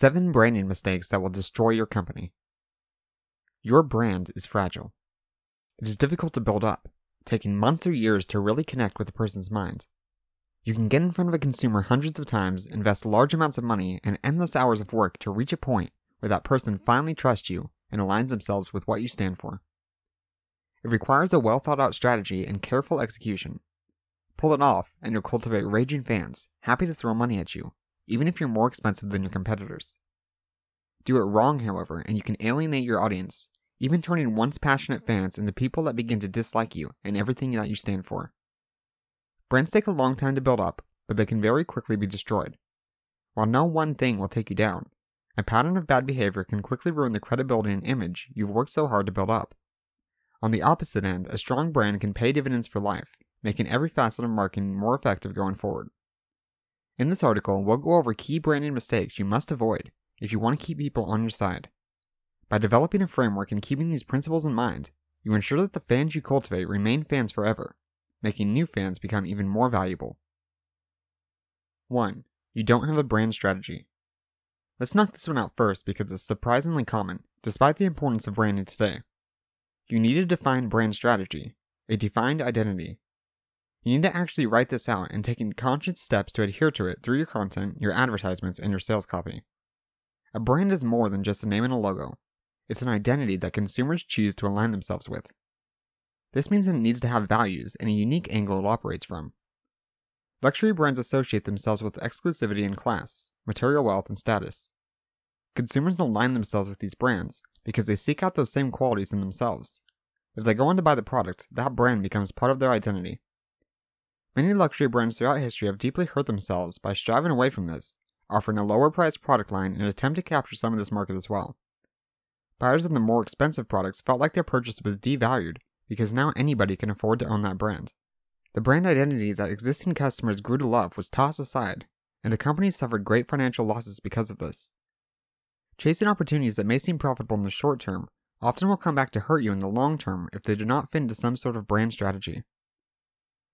7 branding mistakes that will destroy your company. Your brand is fragile. It is difficult to build up, taking months or years to really connect with a person's mind. You can get in front of a consumer hundreds of times, invest large amounts of money and endless hours of work to reach a point where that person finally trusts you and aligns themselves with what you stand for. It requires a well thought out strategy and careful execution. Pull it off, and you'll cultivate raging fans, happy to throw money at you, even if you're more expensive than your competitors. Do it wrong, however, and you can alienate your audience, even turning once passionate fans into people that begin to dislike you and everything that you stand for. Brands take a long time to build up, but they can very quickly be destroyed. While no one thing will take you down, a pattern of bad behavior can quickly ruin the credibility and image you've worked so hard to build up. On the opposite end, a strong brand can pay dividends for life, making every facet of marketing more effective going forward. In this article, we'll go over key branding mistakes you must avoid if you want to keep people on your side. By developing a framework and keeping these principles in mind, you ensure that the fans you cultivate remain fans forever, making new fans become even more valuable. 1. You don't have a brand strategy. Let's knock this one out first because it's surprisingly common, despite the importance of branding today. You need a defined brand strategy, a defined identity, you need to actually write this out and take conscious steps to adhere to it through your content, your advertisements, and your sales copy. A brand is more than just a name and a logo. It's an identity that consumers choose to align themselves with. This means it needs to have values and a unique angle it operates from. Luxury brands associate themselves with exclusivity and class, material wealth, and status. Consumers align themselves with these brands because they seek out those same qualities in themselves. If they go on to buy the product, that brand becomes part of their identity. Many luxury brands throughout history have deeply hurt themselves by striving away from this, offering a lower priced product line in an attempt to capture some of this market as well. Buyers of the more expensive products felt like their purchase was devalued because now anybody can afford to own that brand. The brand identity that existing customers grew to love was tossed aside, and the company suffered great financial losses because of this. Chasing opportunities that may seem profitable in the short term often will come back to hurt you in the long term if they do not fit into some sort of brand strategy.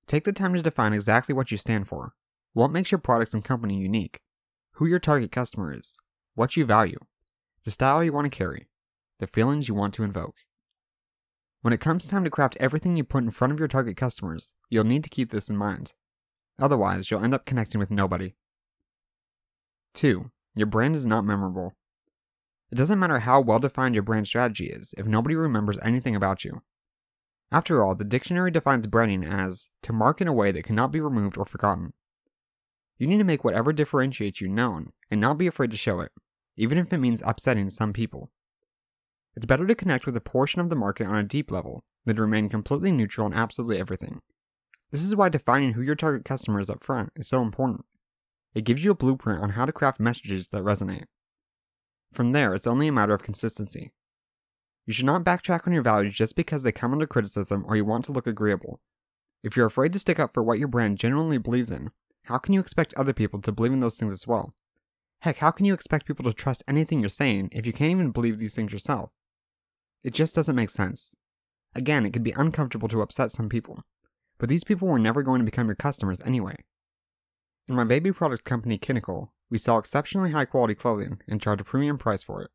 Take the time to define exactly what you stand for, what makes your products and company unique, who your target customer is, what you value, the style you want to carry, the feelings you want to invoke. When it comes time to craft everything you put in front of your target customers, you'll need to keep this in mind. Otherwise, you'll end up connecting with nobody. 2. Your brand is not memorable. It doesn't matter how well defined your brand strategy is if nobody remembers anything about you. After all, the dictionary defines branding as to mark in a way that cannot be removed or forgotten. You need to make whatever differentiates you known and not be afraid to show it, even if it means upsetting some people. It's better to connect with a portion of the market on a deep level than to remain completely neutral on absolutely everything. This is why defining who your target customer is up front is so important. It gives you a blueprint on how to craft messages that resonate. From there, it's only a matter of consistency. You should not backtrack on your values just because they come under criticism or you want to look agreeable. If you're afraid to stick up for what your brand genuinely believes in, how can you expect other people to believe in those things as well? Heck, how can you expect people to trust anything you're saying if you can't even believe these things yourself? It just doesn't make sense. Again, it could be uncomfortable to upset some people, but these people were never going to become your customers anyway. In my baby product company Kinnicle, we sell exceptionally high quality clothing and charge a premium price for it.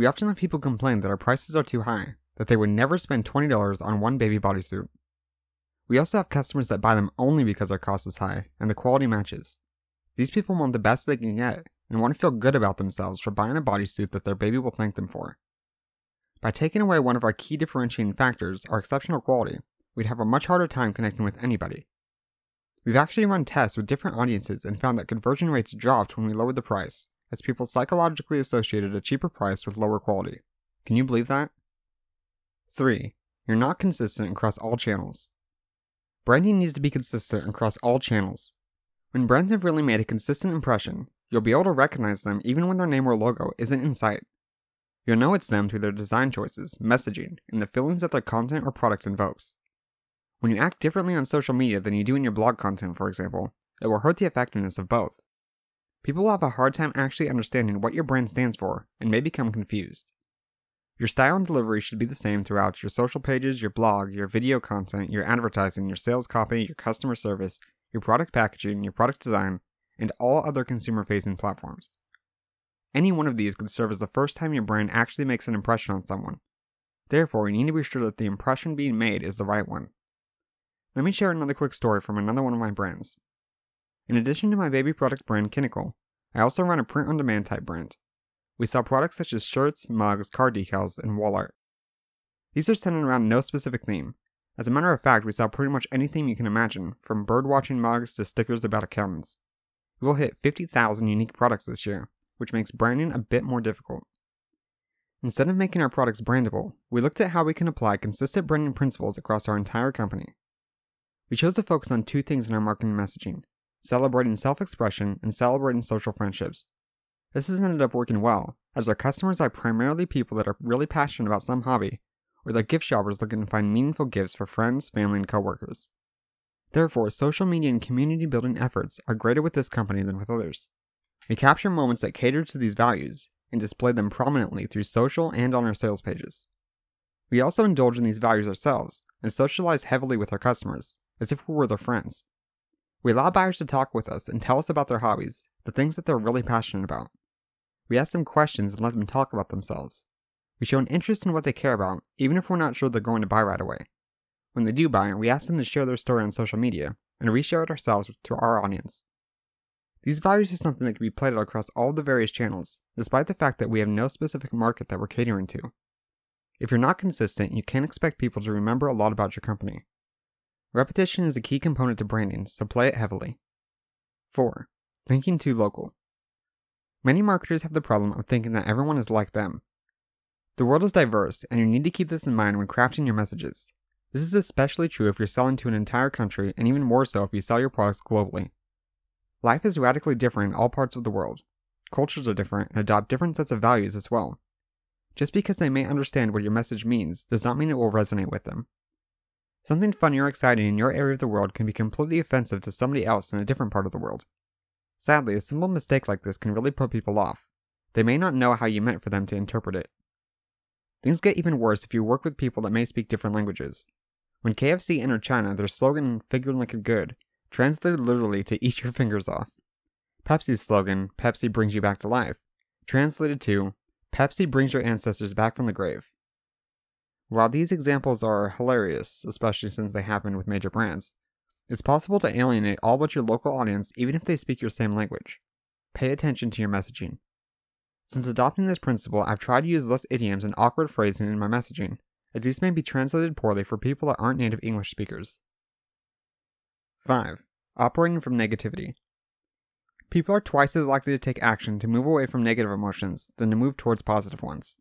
We often have people complain that our prices are too high, that they would never spend $20 on one baby bodysuit. We also have customers that buy them only because our cost is high and the quality matches. These people want the best they can get and want to feel good about themselves for buying a bodysuit that their baby will thank them for. By taking away one of our key differentiating factors, our exceptional quality, we'd have a much harder time connecting with anybody. We've actually run tests with different audiences and found that conversion rates dropped when we lowered the price, as people psychologically associated a cheaper price with lower quality. Can you believe that? 3. You're not consistent across all channels. Branding needs to be consistent across all channels. When brands have really made a consistent impression, you'll be able to recognize them even when their name or logo isn't in sight. You'll know it's them through their design choices, messaging, and the feelings that their content or product invokes. When you act differently on social media than you do in your blog content, for example, it will hurt the effectiveness of both people will have a hard time actually understanding what your brand stands for and may become confused. Your style and delivery should be the same throughout your social pages, your blog, your video content, your advertising, your sales copy, your customer service, your product packaging, your product design, and all other consumer facing platforms. Any one of these could serve as the first time your brand actually makes an impression on someone. Therefore, you need to be sure that the impression being made is the right one. Let me share another quick story from another one of my brands. In addition to my baby product brand Kinnicle, I also run a print on demand type brand. We sell products such as shirts, mugs, car decals, and wall art. These are centered around no specific theme. As a matter of fact, we sell pretty much anything you can imagine, from bird watching mugs to stickers about accountants. We will hit 50,000 unique products this year, which makes branding a bit more difficult. Instead of making our products brandable, we looked at how we can apply consistent branding principles across our entire company. We chose to focus on two things in our marketing messaging celebrating self expression and celebrating social friendships. This has ended up working well, as our customers are primarily people that are really passionate about some hobby, or they're gift shoppers looking to find meaningful gifts for friends, family, and coworkers. Therefore, social media and community building efforts are greater with this company than with others. We capture moments that cater to these values and display them prominently through social and on our sales pages. We also indulge in these values ourselves and socialize heavily with our customers, as if we were their friends. We allow buyers to talk with us and tell us about their hobbies, the things that they're really passionate about. We ask them questions and let them talk about themselves. We show an interest in what they care about, even if we're not sure they're going to buy right away. When they do buy, we ask them to share their story on social media and reshare it ourselves to our audience. These values are something that can be played out across all the various channels, despite the fact that we have no specific market that we're catering to. If you're not consistent, you can't expect people to remember a lot about your company. Repetition is a key component to branding, so play it heavily. 4. Thinking too local. Many marketers have the problem of thinking that everyone is like them. The world is diverse, and you need to keep this in mind when crafting your messages. This is especially true if you're selling to an entire country, and even more so if you sell your products globally. Life is radically different in all parts of the world. Cultures are different and adopt different sets of values as well. Just because they may understand what your message means does not mean it will resonate with them. Something funny or exciting in your area of the world can be completely offensive to somebody else in a different part of the world. Sadly, a simple mistake like this can really put people off. They may not know how you meant for them to interpret it. Things get even worse if you work with people that may speak different languages. When KFC entered China, their slogan, Finger Lickin' Good, translated literally to eat your fingers off. Pepsi's slogan, Pepsi brings you back to life, translated to Pepsi brings your ancestors back from the grave. While these examples are hilarious, especially since they happen with major brands, it's possible to alienate all but your local audience even if they speak your same language. Pay attention to your messaging. Since adopting this principle, I've tried to use less idioms and awkward phrasing in my messaging, as these may be translated poorly for people that aren't native English speakers. 5. Operating from negativity. People are twice as likely to take action to move away from negative emotions than to move towards positive ones.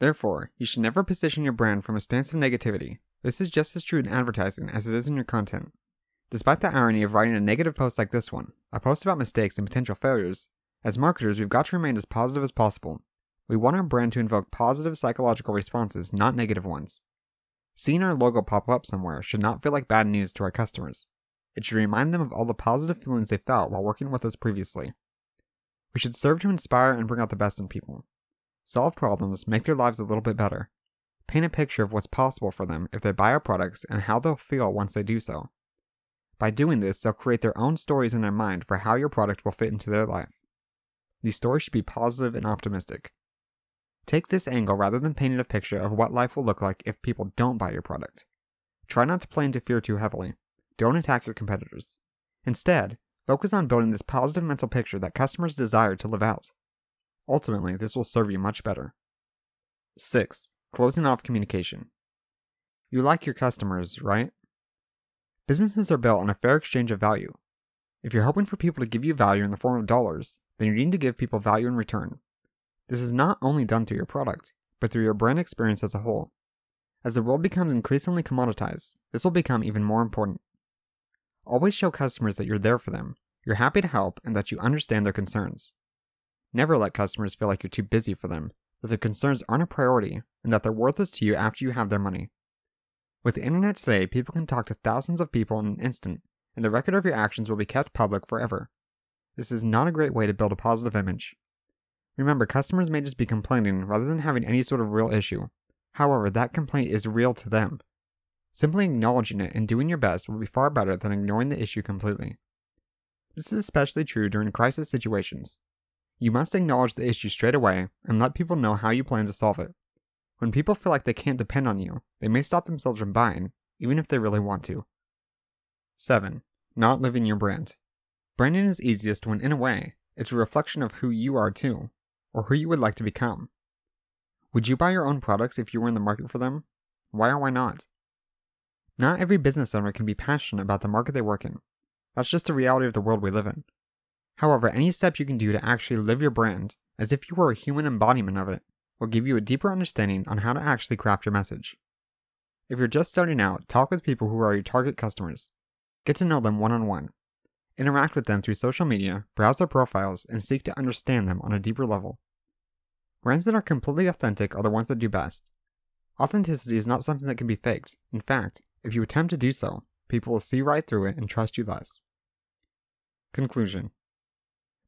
Therefore, you should never position your brand from a stance of negativity. This is just as true in advertising as it is in your content. Despite the irony of writing a negative post like this one, a post about mistakes and potential failures, as marketers, we've got to remain as positive as possible. We want our brand to invoke positive psychological responses, not negative ones. Seeing our logo pop up somewhere should not feel like bad news to our customers. It should remind them of all the positive feelings they felt while working with us previously. We should serve to inspire and bring out the best in people. Solve problems, make their lives a little bit better. Paint a picture of what's possible for them if they buy our products and how they'll feel once they do so. By doing this, they'll create their own stories in their mind for how your product will fit into their life. These stories should be positive and optimistic. Take this angle rather than painting a picture of what life will look like if people don't buy your product. Try not to play into fear too heavily. Don't attack your competitors. Instead, focus on building this positive mental picture that customers desire to live out. Ultimately, this will serve you much better. 6. Closing off communication. You like your customers, right? Businesses are built on a fair exchange of value. If you're hoping for people to give you value in the form of dollars, then you need to give people value in return. This is not only done through your product, but through your brand experience as a whole. As the world becomes increasingly commoditized, this will become even more important. Always show customers that you're there for them, you're happy to help, and that you understand their concerns. Never let customers feel like you're too busy for them, that their concerns aren't a priority, and that they're worthless to you after you have their money. With the internet today, people can talk to thousands of people in an instant, and the record of your actions will be kept public forever. This is not a great way to build a positive image. Remember, customers may just be complaining rather than having any sort of real issue. However, that complaint is real to them. Simply acknowledging it and doing your best will be far better than ignoring the issue completely. This is especially true during crisis situations. You must acknowledge the issue straight away and let people know how you plan to solve it. When people feel like they can't depend on you, they may stop themselves from buying, even if they really want to. 7. Not living your brand. Branding is easiest when, in a way, it's a reflection of who you are too, or who you would like to become. Would you buy your own products if you were in the market for them? Why or why not? Not every business owner can be passionate about the market they work in. That's just the reality of the world we live in. However, any steps you can do to actually live your brand as if you were a human embodiment of it will give you a deeper understanding on how to actually craft your message. If you're just starting out, talk with people who are your target customers. Get to know them one on one. Interact with them through social media, browse their profiles, and seek to understand them on a deeper level. Brands that are completely authentic are the ones that do best. Authenticity is not something that can be faked. In fact, if you attempt to do so, people will see right through it and trust you less. Conclusion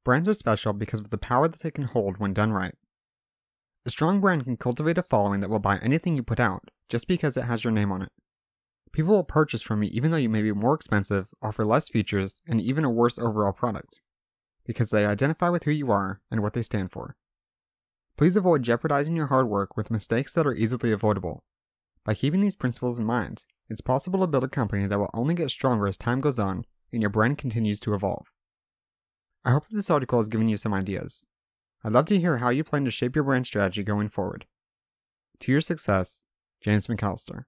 Brands are special because of the power that they can hold when done right. A strong brand can cultivate a following that will buy anything you put out just because it has your name on it. People will purchase from you even though you may be more expensive, offer less features, and even a worse overall product, because they identify with who you are and what they stand for. Please avoid jeopardizing your hard work with mistakes that are easily avoidable. By keeping these principles in mind, it's possible to build a company that will only get stronger as time goes on and your brand continues to evolve. I hope that this article has given you some ideas. I'd love to hear how you plan to shape your brand strategy going forward. To your success, James McAllister.